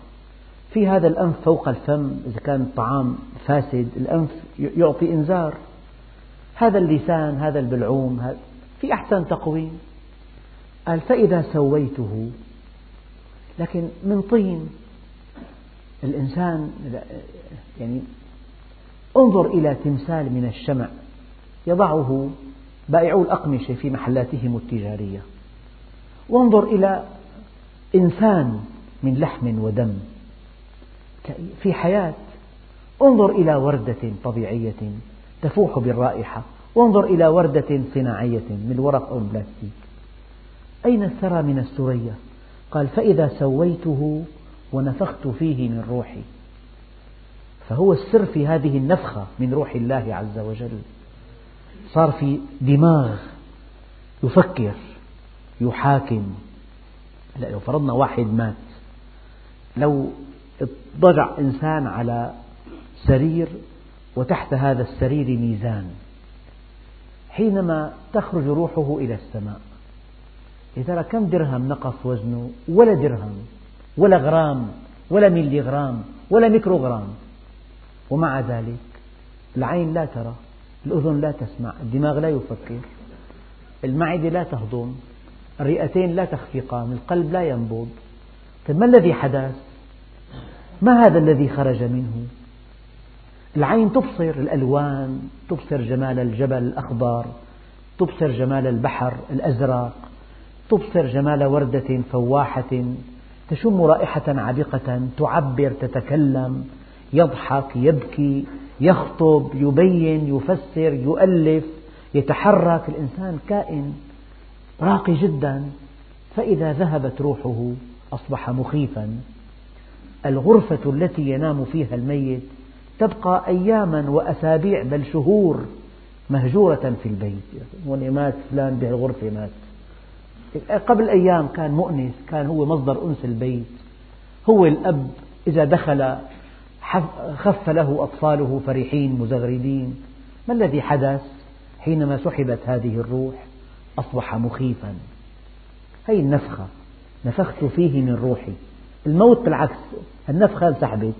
في هذا الأنف فوق الفم إذا كان الطعام فاسد الأنف يعطي إنذار. هذا اللسان هذا البلعوم في أحسن تقويم. قال فإذا سويته لكن من طين. الإنسان يعني انظر إلى تمثال من الشمع يضعه بائعو الأقمشة في محلاتهم التجارية. وانظر إلى إنسان من لحم ودم في حياة. انظر إلى وردة طبيعية تفوح بالرائحة. وانظر إلى وردة صناعية من الورق أو البلاستيك أين الثرى من السرية؟ قال فإذا سويته ونفخت فيه من روحي. فهو السر في هذه النفخة من روح الله عز وجل. صار في دماغ يفكر يحاكم. لا لو فرضنا واحد مات لو اضطجع إنسان على سرير وتحت هذا السرير ميزان حينما تخرج روحه إلى السماء يا ترى كم درهم نقص وزنه؟ ولا درهم. ولا غرام ولا ميلي غرام ولا ميكروغرام ومع ذلك العين لا ترى الأذن لا تسمع الدماغ لا يفكر المعدة لا تهضم الرئتين لا تخفقان القلب لا ينبض طيب ما الذي حدث؟ ما هذا الذي خرج منه؟ العين تبصر الألوان تبصر جمال الجبل الأخضر تبصر جمال البحر الأزرق تبصر جمال وردة فواحة تشم رائحة عبقة تعبر تتكلم يضحك يبكي يخطب يبين يفسر يؤلف يتحرك. الإنسان كائن راقي جدا فإذا ذهبت روحه أصبح مخيفا. الغرفة التي ينام فيها الميت تبقى أياما وأسابيع بل شهور مهجورة في البيت. مات فلان بهالغرفة مات. قبل أيام كان مؤنس كان هو مصدر أنس البيت. هو الأب إذا دخل خف له أطفاله فرحين مزغردين. ما الذي حدث؟ حينما سحبت هذه الروح أصبح مخيفا. هي النفخة نفخت فيه من روحي. الموت بالعكس النفخة انسحبت.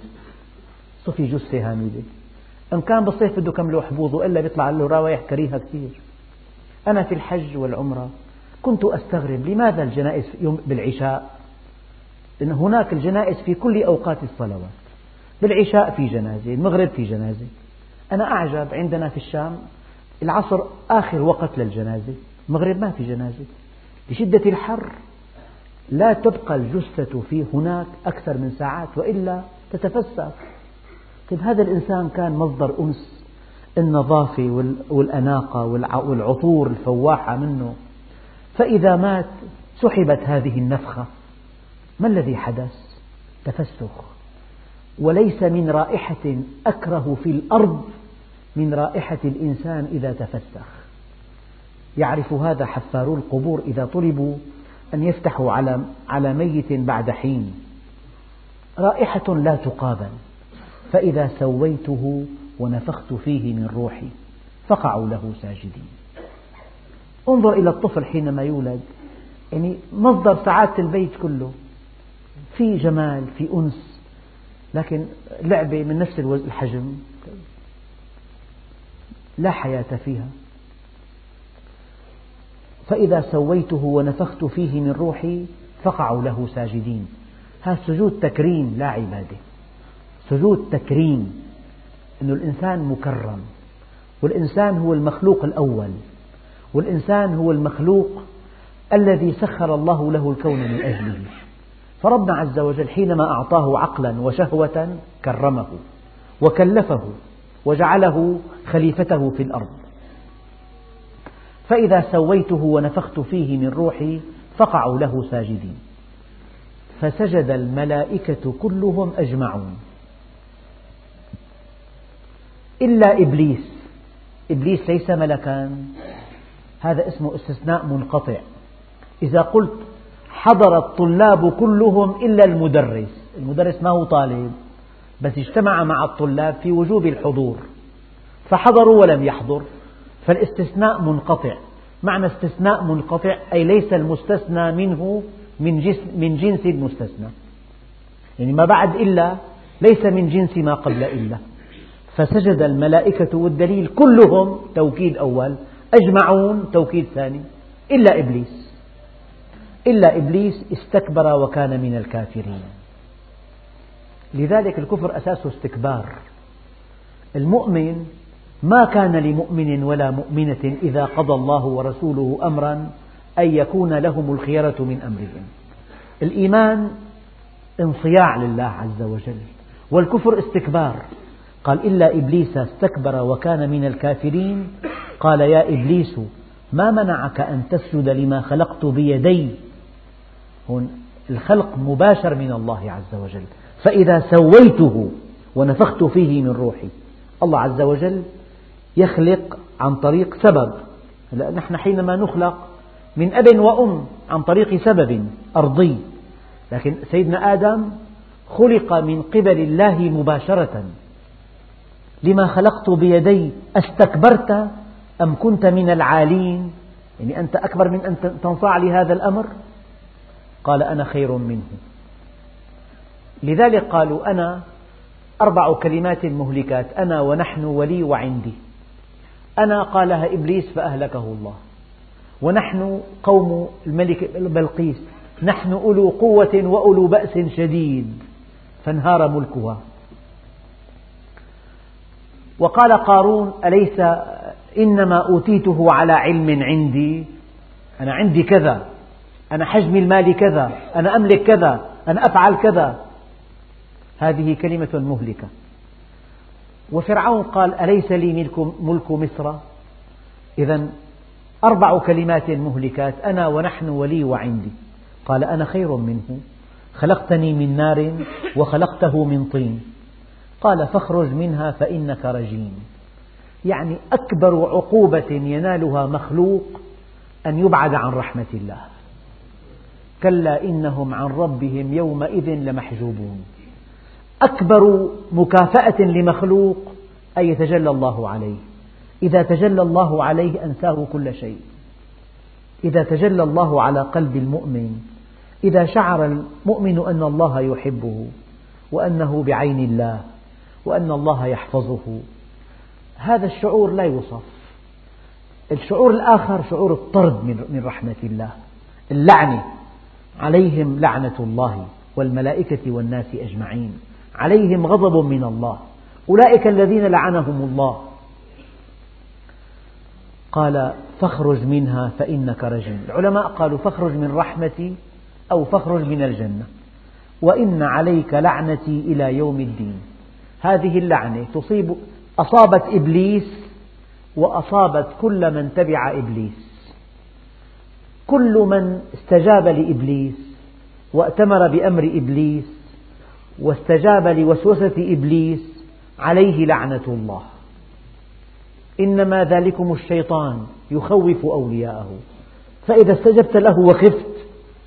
صفي جثة هامدة. إن كان بالصيف بده كمله حبوظه إلا بيطلع له روايح كريهة كثير. أنا في الحج والعمرة كنت أستغرب لماذا الجنائز بالعشاء؟ لأن هناك الجنائز في كل أوقات الصلوات. بالعشاء في جنازة المغرب في جنازة. أنا أعجب عندنا في الشام العصر آخر وقت للجنازة. المغرب ما في جنازة. لشدة الحر لا تبقى الجثة في هناك أكثر من ساعات وإلا تتفسخ. طيب هذا الإنسان كان مصدر أنس. النظافة والأناقة والعطور الفواحة منه. فإذا مات سحبت هذه النفخة ما الذي حدث؟ تفسخ. وليس من رائحة أكره في الأرض من رائحة الإنسان إذا تفسخ. يعرف هذا حفارو القبور إذا طلبوا أن يفتحوا على على ميت بعد حين. رائحة لا تقابل. فإذا سويته ونفخت فيه من روحي فقعوا له ساجدين. انظر إلى الطفل حينما يولد. يعني مصدر سعادة البيت كله. في جمال في أنس. لكن لعبة من نفس الحجم. لا حياة فيها. فإذا سويته ونفخت فيه من روحي فقعوا له ساجدين. هذا سجود تكريم لا عبادة. سجود تكريم. أن الإنسان مكرم. والإنسان هو المخلوق الأول. والإنسان هو المخلوق الذي سخر الله له الكون من أجله فربنا عز وجل حينما أعطاه عقلا وشهوة كرمه وكلفه وجعله خليفته في الأرض. فإذا سويته ونفخت فيه من روحي فقعوا له ساجدين. فسجد الملائكة كلهم أجمعون. إلا إبليس. إبليس ليس ملكا. هذا اسمه استثناء منقطع. إذا قلت حضر الطلاب كلهم إلا المدرس المدرس ما هو طالب بس اجتمع مع الطلاب في وجوب الحضور فحضروا ولم يحضر فالاستثناء منقطع. معنى استثناء منقطع أي ليس المستثنى منه من, من جنس المستثنى. يعني ما بعد إلا ليس من جنس ما قبل إلا. فسجد الملائكة والدليل كلهم توكيد أول. أجمعون توكيد ثاني. إلا إبليس. إلا إبليس استكبر وكان من الكافرين. لذلك الكفر أساسه استكبار. المؤمن ما كان لمؤمن ولا مؤمنة إذا قضى الله ورسوله أمرا أن يكون لهم الخيرة من أمرهم. الإيمان انصياع لله عز وجل والكفر استكبار. قال إلا إبليس استكبر وكان من الكافرين. قال يا إبليس ما منعك أن تسجد لما خلقت بيدي؟ هون الخلق مباشر من الله عز وجل. فإذا سويته ونفخت فيه من روحي الله عز وجل يخلق عن طريق سبب. نحن حينما نخلق من أب وأم عن طريق سبب أرضي. لكن سيدنا آدم خلق من قبل الله مباشرة. لما خلقت بيدي أستكبرت أم كنت من العالين؟ يعني أنت أكبر من أن تنصاع لهذا الأمر؟ قال أنا خير منه. لذلك قالوا أنا أربع كلمات مهلكات أنا ونحن ولي وعندي. أنا قالها إبليس فأهلكه الله. ونحن قوم الملك بلقيس نحن أولو قوة وأولو بأس شديد فانهار ملكها. وقال قارون أليس إنما أوتيته على علم عندي؟ أنا عندي كذا. أنا حجم المال كذا. أنا أملك كذا. أنا أفعل كذا. هذه كلمة مهلكة. وفرعون قال أليس لي ملك, ملك مصر؟ إذا أربع كلمات مهلكات أنا ونحن ولي وعندي. قال أنا خير منه. خلقتني من نار وخلقته من طين. قال فاخرج منها فإنك رجيم. يعني أكبر عقوبة ينالها مخلوق أن يبعد عن رحمة الله. كلا إنهم عن ربهم يومئذ لمحجوبون. أكبر مكافأة لمخلوق أن يتجلى الله عليه. إذا تجلى الله عليه أنساه كل شيء. إذا تجلى الله على قلب المؤمن إذا شعر المؤمن أن الله يحبه وأنه بعين الله وأن الله يحفظه. هذا الشعور لا يوصف. الشعور الآخر شعور الطرد من رحمة الله. اللعنة. عليهم لعنة الله والملائكة والناس أجمعين. عليهم غضب من الله. أولئك الذين لعنهم الله. قال فاخرج منها فإنك رجيم. العلماء قالوا فاخرج من رحمتي أو فاخرج من الجنة. وإن عليك لعنتي إلى يوم الدين. هذه اللعنة. تصيب أصابت إبليس وأصابت كل من تبع إبليس. كل من استجاب لإبليس وأتمر بأمر إبليس واستجاب لوسوسة إبليس عليه لعنة الله. إنما ذلكم الشيطان يخوف أولياءه. فإذا استجبت له وخفت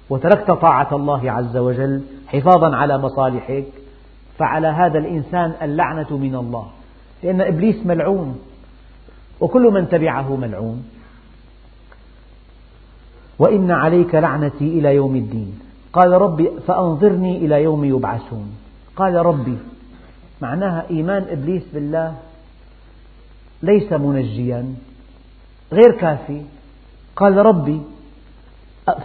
وتركت طاعة الله عز وجل حفاظا على مصالحك فعلى هذا الإنسان اللعنة من الله. لأن إبليس ملعون وكل من تبعه ملعون. وإن عليك لعنتي إلى يوم الدين. قال ربي فأنظرني إلى يوم يبعثون. قال ربي معناها إيمان إبليس بالله ليس منجيا غير كافي. قال ربي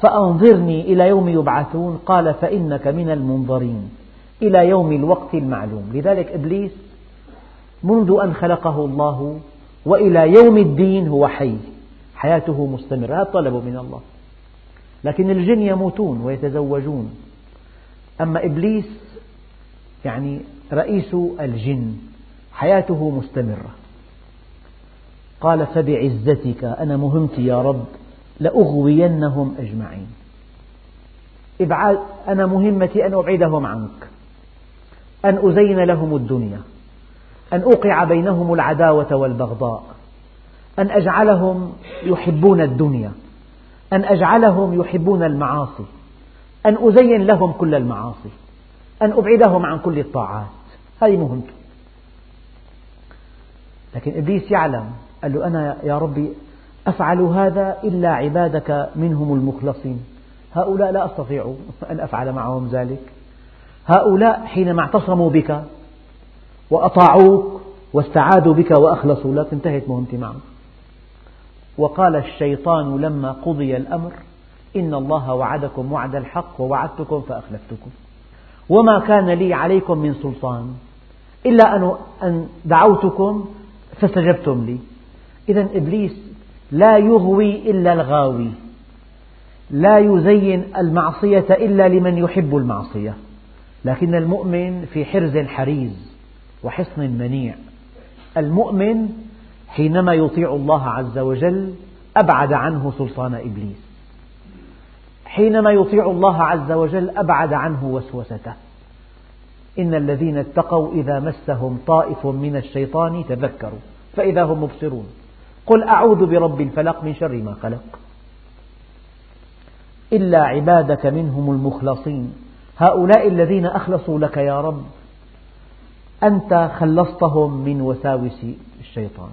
فأنظرني إلى يوم يبعثون. قال فإنك من المنظرين. إلى يوم الوقت المعلوم. لذلك إبليس منذ أن خلقه الله وإلى يوم الدين هو حي. حياته مستمرة هذا طلب من الله. لكن الجن يموتون ويتزوجون. أما إبليس يعني رئيس الجن حياته مستمرة. قال فبعزتك أنا مهمتي يا رب لأغوينهم أجمعين. إبعاد أنا مهمتي أن أبعدهم عنك. أن أزين لهم الدنيا أن أوقع بينهم العداوة والبغضاء أن أجعلهم يحبون الدنيا أن أجعلهم يحبون المعاصي أن أزين لهم كل المعاصي أن أبعدهم عن كل الطاعات. هذه مهمته لكن إبليس يعلم قال له أنا يا ربي أفعل هذا إلا عبادك منهم المخلصين. هؤلاء لا أستطيع أن أفعل معهم ذلك. هؤلاء حينما اعتصموا بك وأطاعوك واستعاذوا بك وأخلصوا لك انتهت مهمتي معهم. وقال الشيطان لما قضي الأمر إن الله وعدكم وعد الحق ووعدتكم فأخلفتكم. وما كان لي عليكم من سلطان إلا أن دعوتكم فاستجبتم لي. إذا إبليس لا يغوي إلا الغاوي لا يزين المعصية إلا لمن يحب المعصية. لكن المؤمن في حرز حريز وحصن منيع. المؤمن حينما يطيع الله عز وجل أبعد عنه سلطان إبليس. حينما يطيع الله عز وجل أبعد عنه وسوسته. إن الذين اتقوا إذا مسهم طائف من الشيطان تذكروا فإذا هم مبصرون. قل أعوذ برب الفلق من شر ما خلق. إلا عبادك منهم المخلصين. هؤلاء الذين أخلصوا لك يا رب أنت خلصتهم من وساوس الشيطان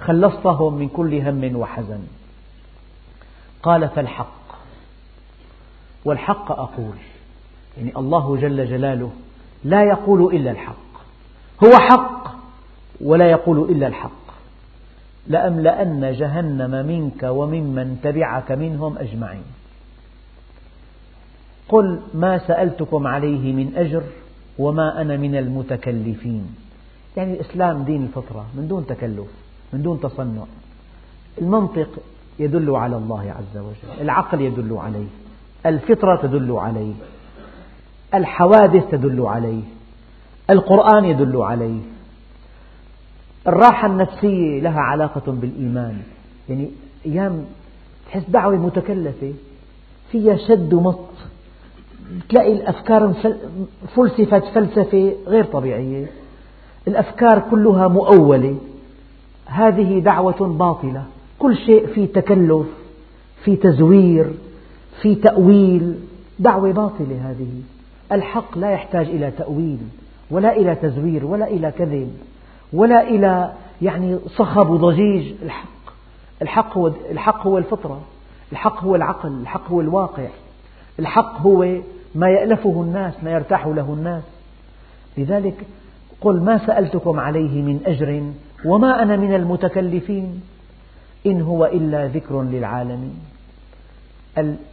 خلصتهم من كل هم وحزن. قال فالحق والحق أقول يعني الله جل جلاله لا يقول إلا الحق هو حق ولا يقول إلا الحق لأملأن جهنم منك وممن تبعك منهم أجمعين. قل ما سألتكم عليه من أجر وما أنا من المتكلفين. يعني الإسلام دين الفطرة من دون تكلف من دون تصنع. المنطق يدل على الله عز وجل العقل يدل عليه الفطرة تدل عليه الحوادث تدل عليه القرآن يدل عليه. الراحة النفسية لها علاقة بالإيمان. يعني أيام تحس دعوة متكلفة فيها شد ومط. تلاقي الأفكار فلسفت فلسفة غير طبيعية. الأفكار كلها مؤولة. هذه دعوة باطلة. كل شيء في تكلف في تزوير في تأويل. دعوة باطلة هذه. الحق لا يحتاج إلى تأويل ولا إلى تزوير ولا إلى كذب ولا إلى يعني صخب وضجيج. الحق الحق هو الحق هو الفطرة. الحق هو العقل. الحق هو الواقع. الحق هو ما يألفه الناس ما يرتاح له الناس. لذلك قل ما سألتكم عليه من أجر وما أنا من المتكلفين. إن هو إلا ذكر للعالمين.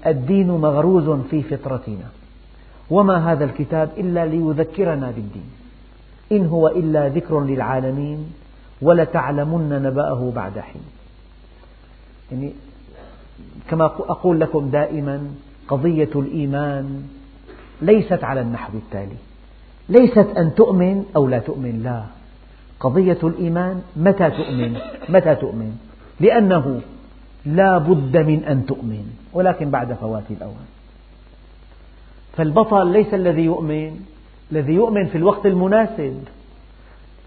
الدين مغروز في فطرتنا. وما هذا الكتاب إلا ليذكرنا بالدين. إن هو إلا ذكر للعالمين ولتعلمن نبأه بعد حين. يعني كما أقول لكم دائما قضية الإيمان ليست على النحو التالي. ليست أن تؤمن أو لا تؤمن لا. قضية الإيمان متى تؤمن؟ متى تؤمن؟ لأنه لا بد من أن تؤمن ولكن بعد فوات الأوان. فالبطل ليس الذي يؤمن الذي يؤمن في الوقت المناسب.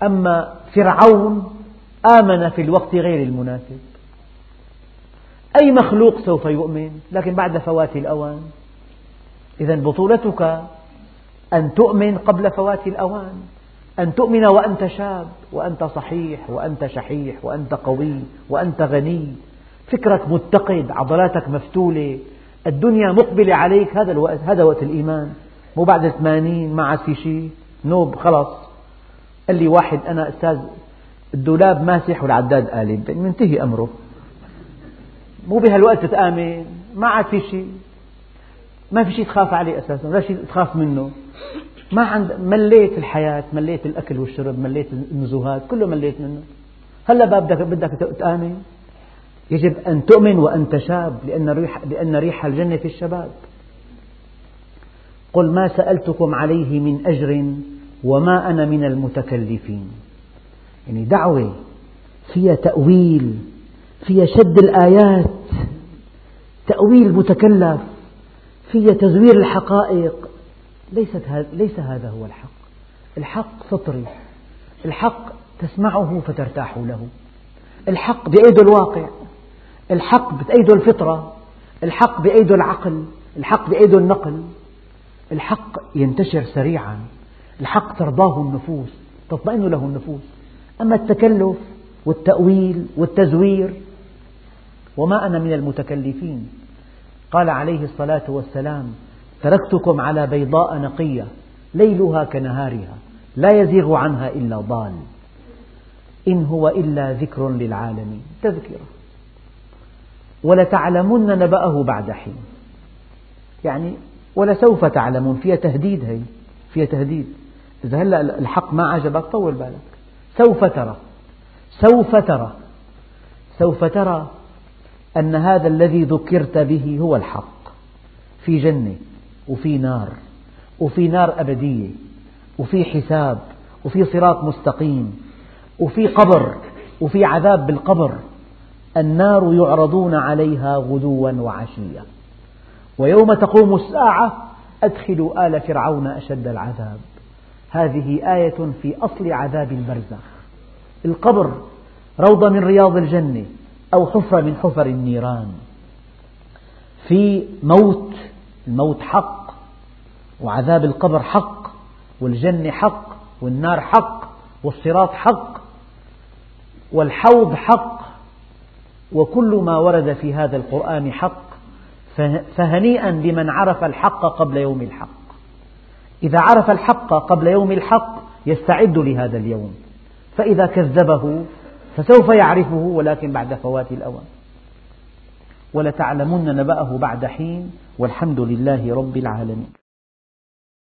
أما فرعون آمن في الوقت غير المناسب. أي مخلوق سوف يؤمن؟ لكن بعد فوات الأوان إذا بطولتك أن تؤمن قبل فوات الأوان أن تؤمن وأنت شاب وأنت صحيح وأنت شحيح وأنت قوي وأنت غني. فكرك متقد عضلاتك مفتولة الدنيا مقبلة عليك هذا الوقت هذا وقت الإيمان. مو بعد 80 ما عاد في شيء نوب خلص. قال لي واحد أنا أستاذ الدولاب ماسح والعداد قالب منتهي أمره. مو بهالوقت تآمن ما عاد في شيء ما في شيء تخاف عليه أساسا ولا شيء تخاف منه. ما عند مليت الحياة مليت الأكل والشرب مليت النزوهات كله مليت منه. هلا بدك بدك تآمن. يجب أن تؤمن وأنت شاب لأن ريح, لأن ريح الجنة في الشباب. قل ما سألتكم عليه من أجر وما أنا من المتكلفين. يعني دعوة فيها تأويل فيها شد الآيات. تأويل متكلف. فيها تزوير الحقائق. ليست ليس هذا هو الحق. الحق فطري الحق تسمعه فترتاح له. الحق بأيده الواقع. الحق بأيده الفطرة. الحق بأيده العقل. الحق بأيده النقل. الحق ينتشر سريعا. الحق ترضاه النفوس تطمئن له النفوس. أما التكلف والتأويل والتزوير وما أنا من المتكلفين. قال عليه الصلاة والسلام تركتكم على بيضاء نقية ليلها كنهارها لا يزيغ عنها إلا ضال. إن هو إلا ذكر للعالمين. تذكرة. ولتعلمن نبأه بعد حين. يعني ولسوف تعلمون فيها تهديد هي فيها تهديد. إذا هلا الحق ما عجبك طول بالك. سوف ترى سوف ترى سوف ترى أن هذا الذي ذكرت به هو الحق في جنة وفي نار وفي نار أبدية وفي حساب وفي صراط مستقيم وفي قبر وفي عذاب بالقبر. النار يعرضون عليها غدوا وعشيا. ويوم تقوم الساعة أدخلوا آل فرعون أشد العذاب. هذه آية في أصل عذاب البرزخ. القبر روضة من رياض الجنة. أو حفرة من حفر النيران. في موت الموت حق وعذاب القبر حق والجنة حق والنار حق والصراط حق والحوض حق وكل ما ورد في هذا القرآن حق فهنيئا بمن عرف الحق قبل يوم الحق. إذا عرف الحق قبل يوم الحق يستعد لهذا اليوم. فإذا كذبه فسوف يعرفه ولكن بعد فوات الأوان. ولتعلمن نبأه بعد حين والحمد لله رب العالمين.